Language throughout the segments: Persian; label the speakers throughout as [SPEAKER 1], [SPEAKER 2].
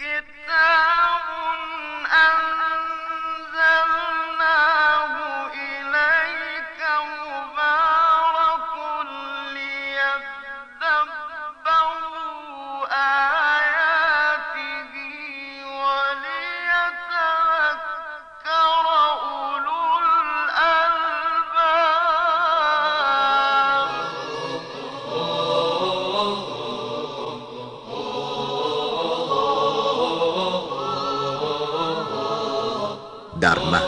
[SPEAKER 1] الكتاب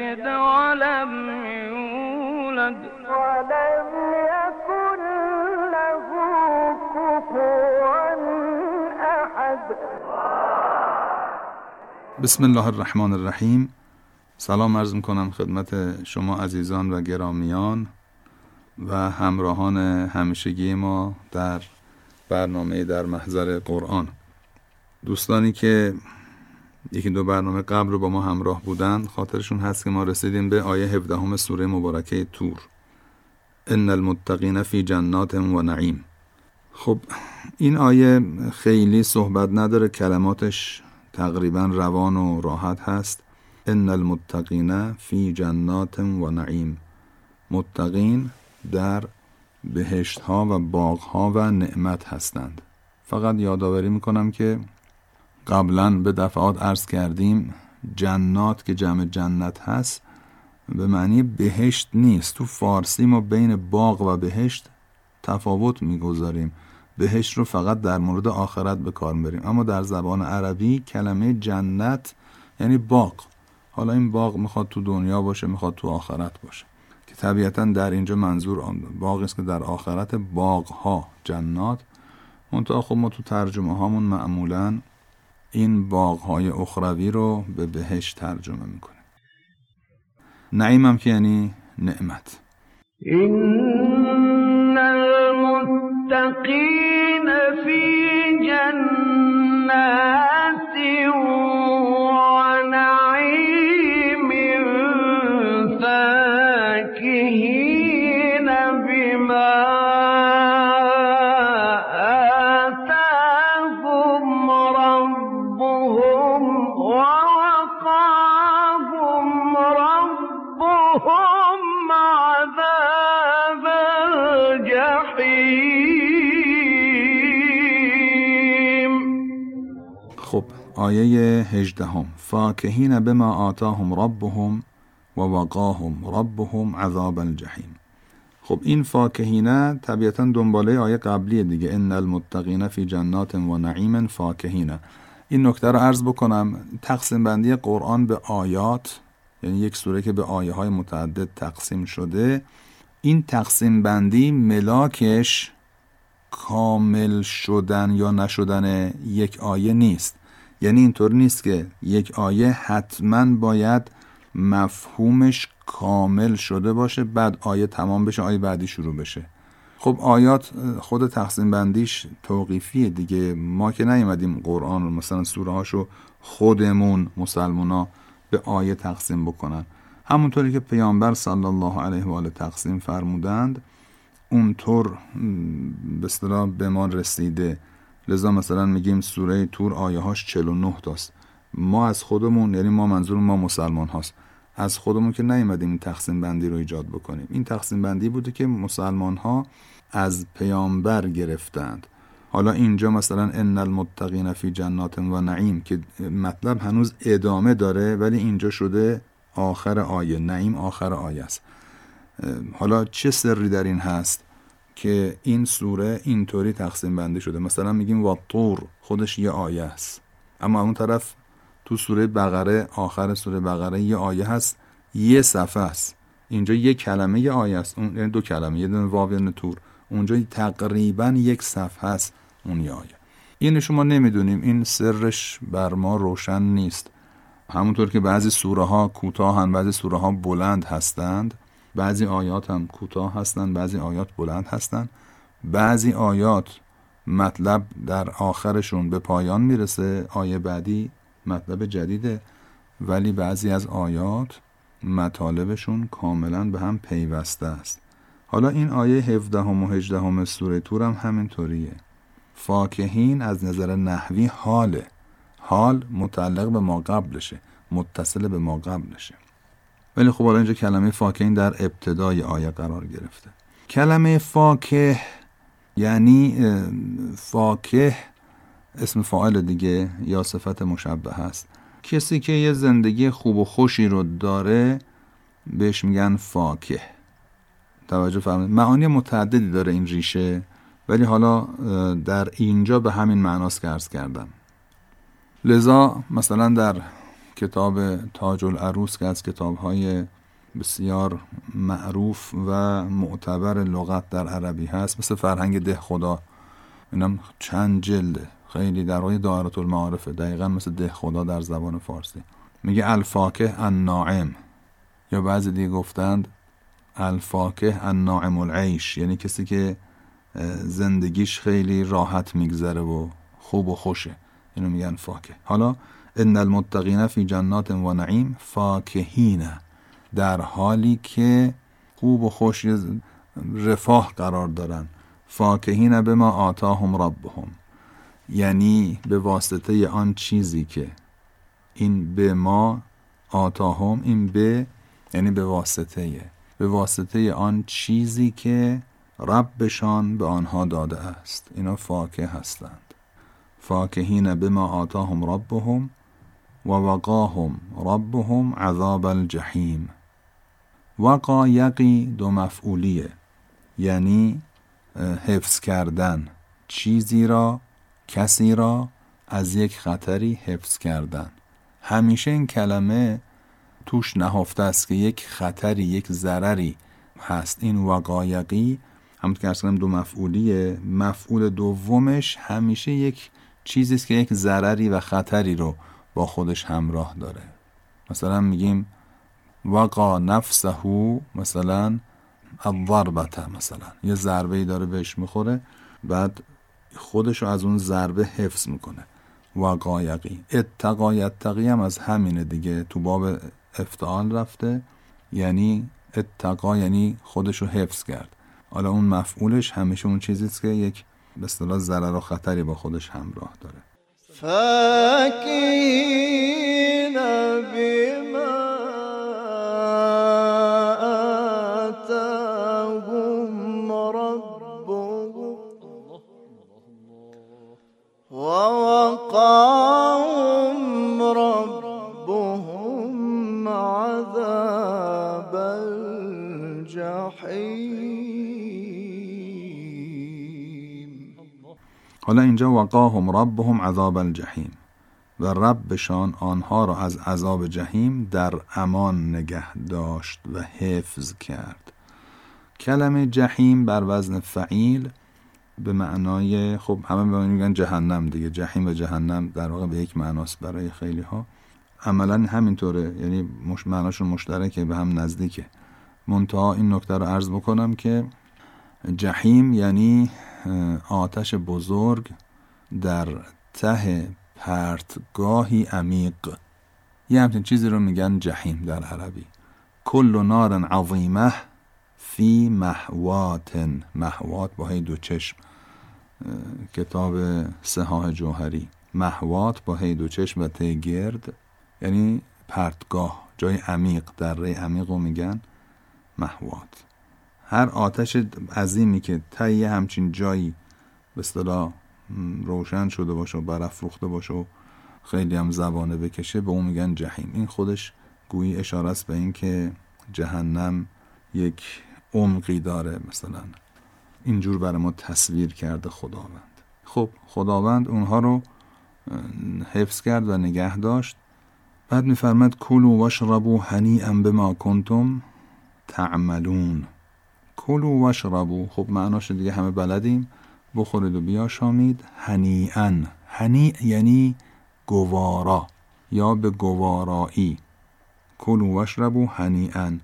[SPEAKER 2] يلد ولم يولد. ولم يكن له كفوا
[SPEAKER 3] احد بسم الله الرحمن الرحیم. سلام عرض کنم خدمت شما عزیزان و گرامیان و همراهان همیشگی ما در برنامه در محضر قرآن. دوستانی که یکی دو برنامه قبل رو با ما همراه بودن. خاطرشون هست که ما رسیدیم به آیه 17 سوره مبارکه تور. ان المتقین فی جنات و نعیم. خب این آیه خیلی صحبت نداره. کلماتش تقریبا روان و راحت هست. ان المتقین فی جنات و نعیم. متقین در بهشت ها و باغ ها و نعمت هستند. فقط یادآوری می‌کنم که قبلا به دفعات عرض کردیم جنات که جمع جنت هست به معنی بهشت نیست. تو فارسی ما بین باغ و بهشت تفاوت می‌گذاریم. بهشت رو فقط در مورد آخرت به کار بریم اما در زبان عربی کلمه جنت یعنی باغ. حالا این باغ می‌خواد تو دنیا باشه می‌خواد تو آخرت باشه. که طبیعتا در اینجا منظور آن باغ است که در آخرت باغ ها جنات. منتها خب ما تو ترجمه هامون معمولا این باغهای اخروی رو به بهشت ترجمه می‌کنه نعیم هم که یعنی نعمت.
[SPEAKER 2] این المتقین فی جنات
[SPEAKER 3] آیه هجدهم. فاکهین بما آتاهم ربهم و وقاهم ربهم عذاب الجحیم. خب این فاکهینه طبیعتا دنباله آیه قبلی دیگه. ان المتقین فی جنات و نعیم فاکهینه. این نکته رو عرض بکنم. تقسیم بندی قرآن به آیات یعنی یک سوره که به آیه های متعدد تقسیم شده این تقسیم بندی ملاکش کامل شدن یا نشدن یک آیه نیست. یعنی اینطور نیست که یک آیه حتما باید مفهومش کامل شده باشه بعد آیه تمام بشه آیه بعدی شروع بشه. خب آیات خود تقسیم بندیش توقیفیه دیگه. ما که نیومدیم قرآن رو مثلا سوره هاشو خودمون مسلمونا به آیه تقسیم بکنن. همونطوری که پیامبر صلی الله علیه و آله تقسیم فرمودند اونطور به به ما رسیده. لذا مثلا میگیم سوره تور آیه هاش 49 تاست ما از خودمون یعنی ما منظور ما مسلمان هاست. از خودمون که نیومدیم این تقسیم بندی رو ایجاد بکنیم. این تقسیم بندی بوده که مسلمان ها از پیامبر گرفتند. حالا اینجا مثلا ان المتقین فی جنات و نعیم که مطلب هنوز ادامه داره ولی اینجا شده آخر آیه نعیم آخر آیه است. حالا چه سری در این هست؟ که این سوره اینطوری تقسیم بندی شده. مثلا میگیم و طور خودش یه آیه است. اما اون طرف تو سوره بقره آخر سوره بقره یه آیه هست. یه صفحه است. اینجا یه کلمه یه آیه است. اون یعنی دو کلمه. یه دونه واو یه تور اونجا تقریبا یک صفحه است. اون آیه. این شما نمی‌دونیم. این سرش بر ما روشن نیست. همونطور که بعضی سوره ها کوتاهن بعضی سوره ها بلند هستند. بعضی آیات هم کوتاه هستند بعضی آیات بلند هستند بعضی آیات مطلب در آخرشون به پایان می‌رسه آیه بعدی مطلب جدیده. ولی بعضی از آیات مطالبشون کاملا به هم پیوسته است. حالا این آیه 17 و 18 سوره تور هم همینطوریه. فاکهین از نظر نحوی حاله. حال متعلق به ما قبلشه متصل به ما قبلشه. ولی خب حالا اینجا کلمه فاکهین در ابتدای آیه قرار گرفته. کلمه فاکه یعنی فاکه اسم فاعل دیگه یا صفت مشبه هست. کسی که یه زندگی خوب و خوشی رو داره بهش میگن فاکه. توجه فرمایید. معانی متعددی داره این ریشه ولی حالا در اینجا به همین معناست که عرض کردم. لذا مثلا در کتاب تاج العروس که از کتاب های بسیار معروف و معتبر لغت در عربی هست مثل فرهنگ ده خدا. اینم چند جلده خیلی در روی دایره المعارفه دقیقا مثل ده خدا در زبان فارسی. میگه الفاکه الناعم. یا بعضی دیگه گفتند الفاکه الناعم العیش. یعنی کسی که زندگیش خیلی راحت میگذره و خوب و خوشه. اینو میگن فاکه. حالا ان المتقین فی جنات و نعیم فاکهین در حالی که خوب و خوش رفاه قرار دارن. فاکهین به ما آتاهم ربهم. یعنی به واسطه آن چیزی که این به ما آتاهم این به یعنی به واسطه به واسطه آن چیزی که ربشان به آنها داده است. اینا فاکه هستند. فاکهین به ما آتاهم ربهم. و وقاهم ربهم عذاب الجحیم. وقا یقی دو مفعولیه یعنی حفظ کردن. چیزی را کسی را از یک خطری حفظ کردن. همیشه این کلمه توش نهفته است که یک خطری یک ضرری هست. این وقایقی همونطور که دو مفعولیه مفعول دومش همیشه یک چیزی است که یک ضرری و خطری رو با خودش همراه داره. مثلا میگیم وقا نفسه مثلا الضربته مثلا. یه ضربه ای داره بهش می‌خوره بعد خودشو از اون ضربه حفظ می‌کنه. وقایقی اتقا تقی هم از همینه دیگه. تو باب افتعال رفته. یعنی اتقا یعنی خودشو حفظ کرد. حالا اون مفعولش همیشه اون چیزیست که یک به اصطلاح ضرر و خطری با خودش همراه داره.
[SPEAKER 4] فاکین
[SPEAKER 3] اینجا وقاهم ربهم عذاب الجحیم و ربشان آنها را از عذاب جهیم در امان نگه داشت و حفظ کرد. کلمه جهیم بر وزن فعیل به معنای خب همه به میگن جهنم دیگه. جهیم و جهنم در واقع به یک معناست برای خیلی ها عملا همینطوره یعنی مش معناشون مشترکه به هم نزدیکه. منتها این نکته رو عرض بکنم که جهیم یعنی آتش بزرگ در ته پرتگاهی عمیق. یه همچین چیزی رو میگن جهیم در عربی. کل نار عظیمه فی محوات. محوات با هی دو چشم. کتاب سهاه جوهری. محوات با هی دو چشم و ته گرد. یعنی پرتگاه. جای عمیق. دره عمیق رو میگن محوات. هر آتش عظیمی که ته همچین جایی به اصطلاح روشن شده باشه و برافروخته باشه و خیلی هم زبانه بکشه به اون میگن جهیم این خودش گویی اشاره است به این که جهنم یک عمقی داره مثلا. اینجور برای ما تصویر کرده خداوند. خب خداوند اونها رو حفظ کرد و نگه داشت. بعد میفرمد کلو واشربو هنیئا بما کنتم تعملون. کلو و اشربو. خب معناش دیگه همه بلدیم. بخورید و بیاشامید. هنیئن هنی یعنی گوارا یا به گوارایی. کلو و اشربو هنیئن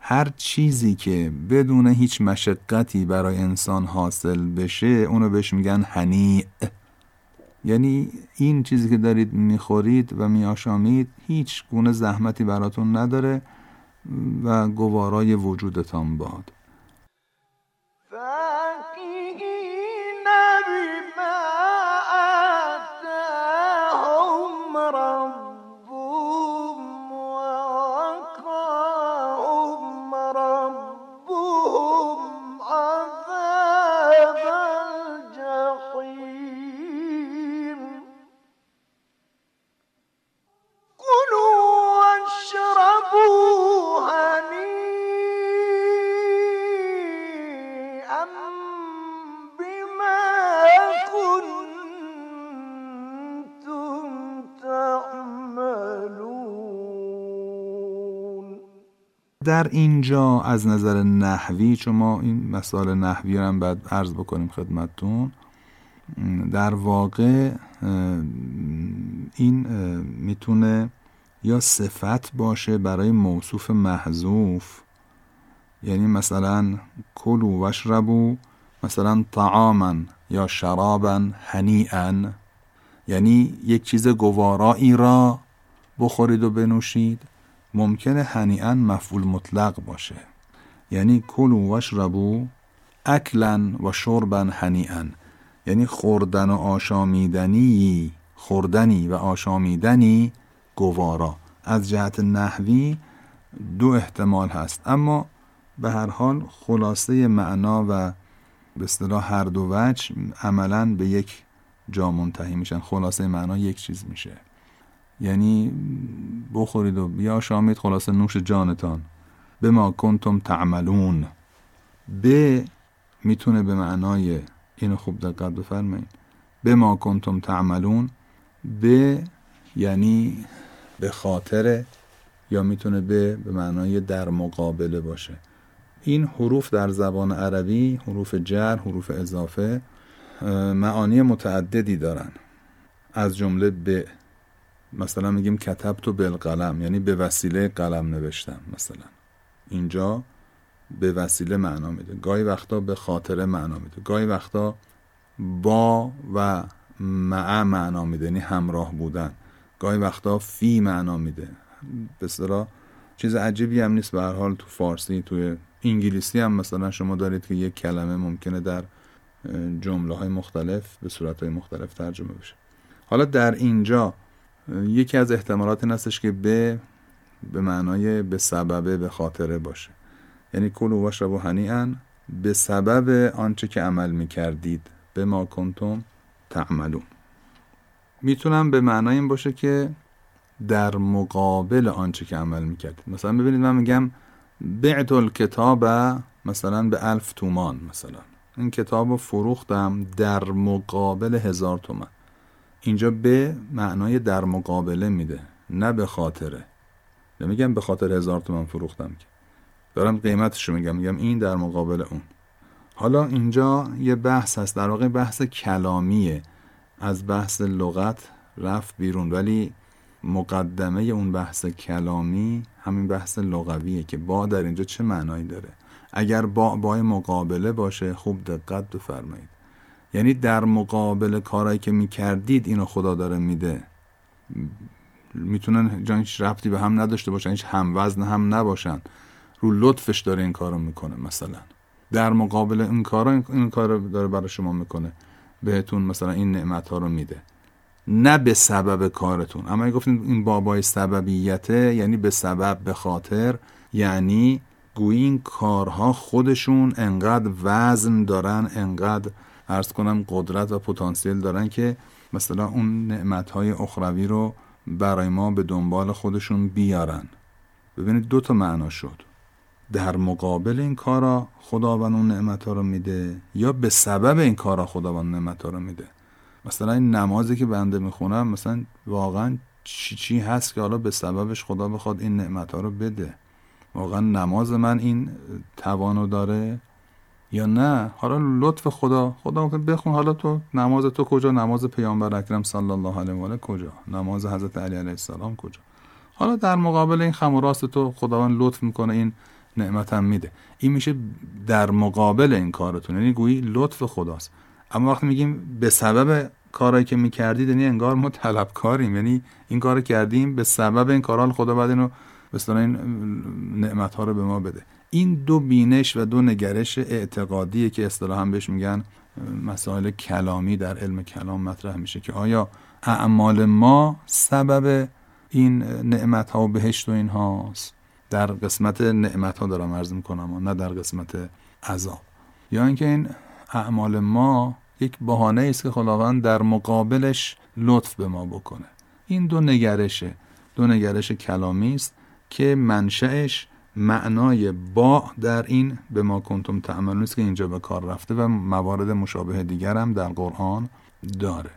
[SPEAKER 3] هر چیزی که بدون هیچ مشقتی برای انسان حاصل بشه اونو بهش میگن هنیع یعنی این چیزی که دارید می‌خورید و میآشامید هیچ گونه زحمتی براتون نداره و گوارای وجودتان باد. در اینجا از نظر نحوی چون ما این مسائل نحوی رو هم باید عرض بکنیم خدمتتون در واقع این می‌تونه یا صفت باشه برای موصوف محذوف یعنی مثلا کلو واشربو مثلا طعاما یا شرابا هنیئا یعنی یک چیز گوارایی را بخورید و بنوشید. ممکنه هنیئا مفعول مطلق باشه. یعنی کلو واشربو اکلا و شربا هنیئا. یعنی خوردن و آشامیدنی خوردنی و آشامیدنی گوارا. از جهت نحوی دو احتمال هست. اما به هر حال خلاصه معنا و به اصطلاح هر دو وجه عملا به یک جا منتهی میشن. خلاصه معنا یک چیز میشه. یعنی بخورید و بیا شامید خلاصه نوش جانتان. به ما کنتم تعملون. به می‌تونه به معنای اینو خوب دقت بفرمایید. به ما کنتم تعملون. به یعنی به خاطر یا می‌تونه به به معنای در مقابله باشه. این حروف در زبان عربی حروف جر حروف اضافه معانی متعددی دارن. از جمله به مثلا میگیم کتب تو بالقلم یعنی به وسیله قلم نوشتم مثلا. اینجا به وسیله معنا میده. گاهی وقتا به خاطره معنا میده. گاهی وقتا با و مع معنا میده یعنی همراه بودن. گاهی وقتا فی معنا میده. به اصطلاح چیز عجیبی هم نیست. به حال تو فارسی تو انگلیسی هم مثلا شما دارید که یک کلمه ممکنه در جمله های مختلف به صورت های مختلف ترجمه بشه. حالا در اینجا یکی از احتمالات این هستش که به به معنای به سببه به خاطره باشه. یعنی کلو واشربو هنیئا به سبب آنچه که عمل می‌کردید به ما کنتم تعملون. می‌تونم به معنای این باشه که در مقابل آنچه که عمل می‌کردید. مثلا ببینید من میگم بعت الکتاب مثلا به الف تومان مثلا. این کتاب رو فروختم در مقابل هزار تومن اینجا به معنای در مقابله میده نه به خاطره. نمیگم به خاطر هزار تومن فروختم که. دارم قیمتش رو میگم میگم این در مقابل اون. حالا اینجا یه بحث هست در واقع بحث کلامیه. از بحث لغت رفت بیرون ولی مقدمه اون بحث کلامی همین بحث لغویه که با در اینجا چه معنایی داره؟ اگر با بای مقابله باشه خوب دقت بفرمایید. یعنی در مقابل کارهایی که می‌کردید اینو خدا داره میده. می‌تونن جان هیچ ربطی به هم نداشته باشن هیچ هموزن هم نباشن. رو لطفش داره این کارو می‌کنه مثلا. در مقابل این کارا این کارو داره برای شما می‌کنه. بهتون مثلا این نعمت ها رو میده. نه به سبب کارتون. اما اگه گفتین این بابای سببیته یعنی به سبب به خاطر یعنی گویی کارها خودشون انقدر وزن دارن انقدر ارز کنم قدرت و پتانسیل دارن که مثلا اون نعمتهای اخروی رو برای ما به دنبال خودشون بیارن. ببینید دو تا معنا شد. در مقابل این کارا خداوند اون نعمت ها رو میده یا به سبب این کارا خداوند نعمت ها رو میده؟ مثلا این نمازی که بنده می‌خونم مثلا واقعا چی چی هست که حالا به سببش خدا بخواد این نعمت ها رو بده؟ واقعا نماز من این توانو داره؟ یا نه؟ حالا لطف خدا. خدا گفت بخون. حالا تو نماز تو کجا؟ نماز پیامبر اکرم صلی الله علیه و آله کجا؟ نماز حضرت علی علیه السلام کجا؟ حالا در مقابل این خم و راست تو خداوند لطف می‌کنه این نعمت هم میده. این میشه در مقابل این کارتون. یعنی گویی لطف خداست. اما وقتی میگیم به سبب کارهایی که می‌کردید یعنی انگار ما طلبکاریم. یعنی این کار کردیم به سبب این کارها خدا بعد اینو به این نعمت ها رو به ما بده. این دو بینش و دو نگرش اعتقادیه که اصطلاحا بهش میگن مسائل کلامی در علم کلام مطرح میشه که آیا اعمال ما سبب این نعمت ها و بهشت و این هاست؟ در قسمت نعمت ها دارم عرض می‌کنم و نه در قسمت عذاب. یا اینکه این اعمال ما یک بهانه است که خداوند در مقابلش لطف به ما بکنه. این دو نگرشه دو نگرش کلامی است که منشأش معنای با در این به ما کنتم تعملون است که اینجا به کار رفته و موارد مشابه دیگر هم در قرآن داره.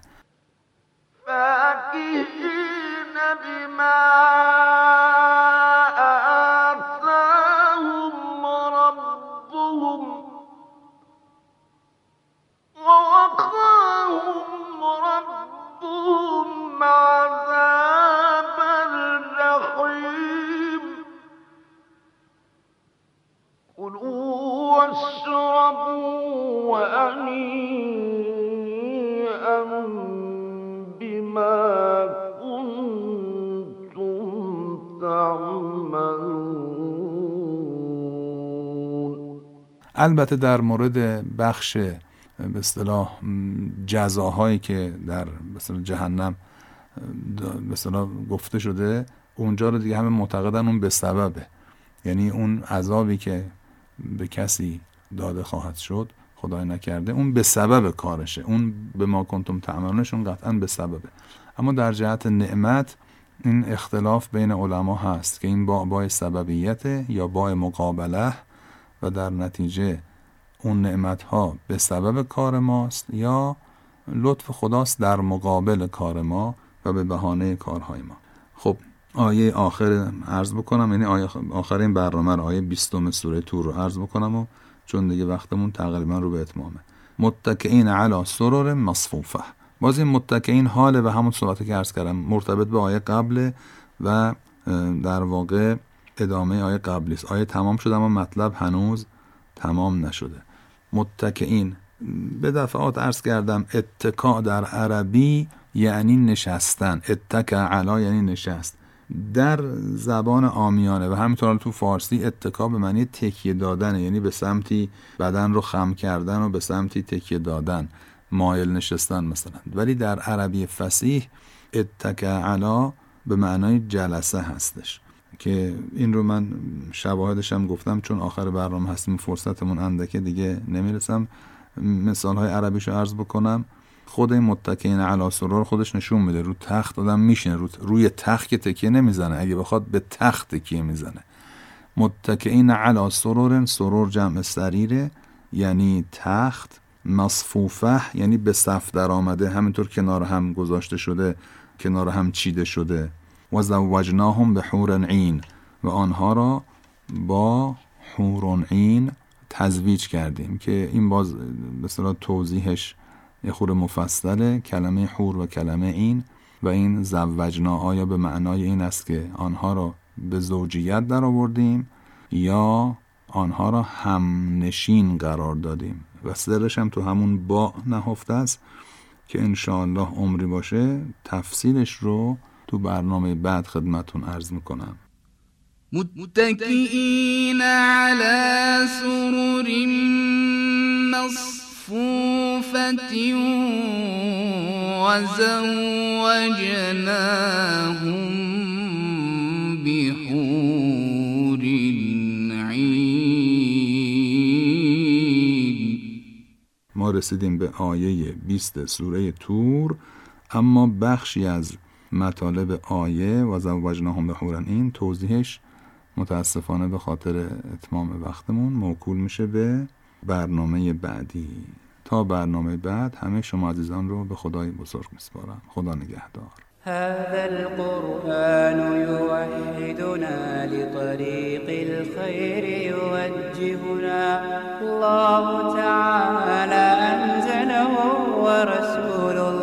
[SPEAKER 3] البته در مورد بخش به اصطلاح جزاهایی که در مثلا جهنم مثلا گفته شده اونجا رو دیگه همه معتقدن اون به سببه. یعنی اون عذابی که به کسی داده خواهد شد خدای نکرده اون به سبب کارشه. اون به ما کنتم تعملونش اون قطعا به سببه. اما در جهت نعمت این اختلاف بین علما هست که این با با سببیت یا با مقابله. و در نتیجه اون نعمت ها به سبب کار ماست یا لطف خداست در مقابل کار ما و به بهانه کارهای ما. خب آیه آخر عرض بکنم یعنی آیه آخرین برنامه رو آیه 20 سوره تور رو عرض بکنم و چون دیگه وقتمون تقریبا رو به اتمامه. متکئین علی سرور مصفوفه. باز این متکئین حاله و همون صورتی که عرض کردم مرتبط به آیه قبل و در واقع ادامه آیه قبلی است. آیه تمام شده اما مطلب هنوز تمام نشده. متکئین. به دفعات عرض کردم اتکا در عربی یعنی نشستن. اتکا علا یعنی نشست. در زبان آمیانه و همینطور تو فارسی اتکا به معنی تکیه دادن یعنی به سمتی بدن رو خم کردن و به سمتی تکیه دادن. مایل نشستن مثلا. ولی در عربی فسیح اتکا علا به معنای جلسه هستش. که این رو من شواهدش هم گفتم چون آخر برنامه هستیم فرصتمون اندکه دیگه نمی‌رسم. مثال های عربیش رو عرض بکنم. خود این متکین علا سرور خودش نشون میده رو تخت آدم میشینه رو روی تخت که تکیه نمی‌زنه. اگه بخواد به تخت تکیه می‌زنه. متکئین علا سرور سرور جمع سریره یعنی تخت مصفوفه یعنی به صف در آمده همینطور کنار هم گذاشته شده کنار هم چیده شده. و زوجناهم به حور عین و آنها را با حور عین تزویج کردیم که این باز به توضیحش یه مفصله کلمه حور و کلمه این و این زوجنا آیا به معنای این است که آنها را به زوجیت در آوردیم یا آنها را هم نشین قرار دادیم. و سرش هم تو همون با نهفته است که انشاءالله عمری باشه تفصیلش رو تو برنامه بعد خدمتون عرض می‌کنم.
[SPEAKER 5] متکئین علی سرور مصفوفت و زوجناهم بحور عین
[SPEAKER 3] ما رسیدیم به آیه 20 سوره تور اما بخشی از مطالب آیه و زوجناهم به حورن این توضیحش متاسفانه به خاطر اتمام وقتمون موکول میشه به برنامه بعدی. تا برنامه بعد همه شما عزیزان رو به خدای بزرگ میسپارم. خدا نگهدار.
[SPEAKER 6] هذا القرآن يوحدنا لطريق الخير يوجهنا. الله تعالى أنزله ورسول الله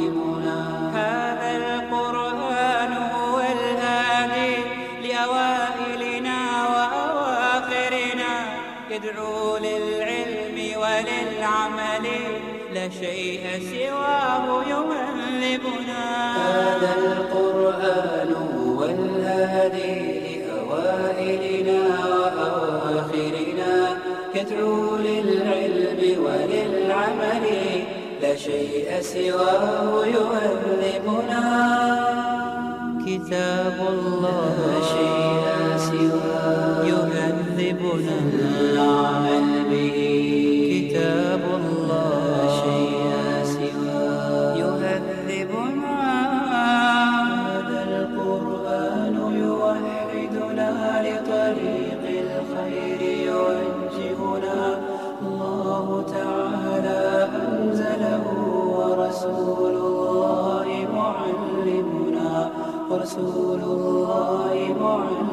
[SPEAKER 6] يدعو للعلم وللعمل لا شيء سواه يهذبنا هذا القرآن هو الهادي لأوائلنا وأواخرنا. يدعو للعلم وللعمل لا شيء سواه يهذبنا كتاب الله شيء يهذبنا العمل به كتاب الله شيء سواه يهذبنا. هذا القرآن يوحدنا لطريق الخير يوجهنا. الله تعالى أنزله ورسول الله معلمنا. ورسول الله معلمنا.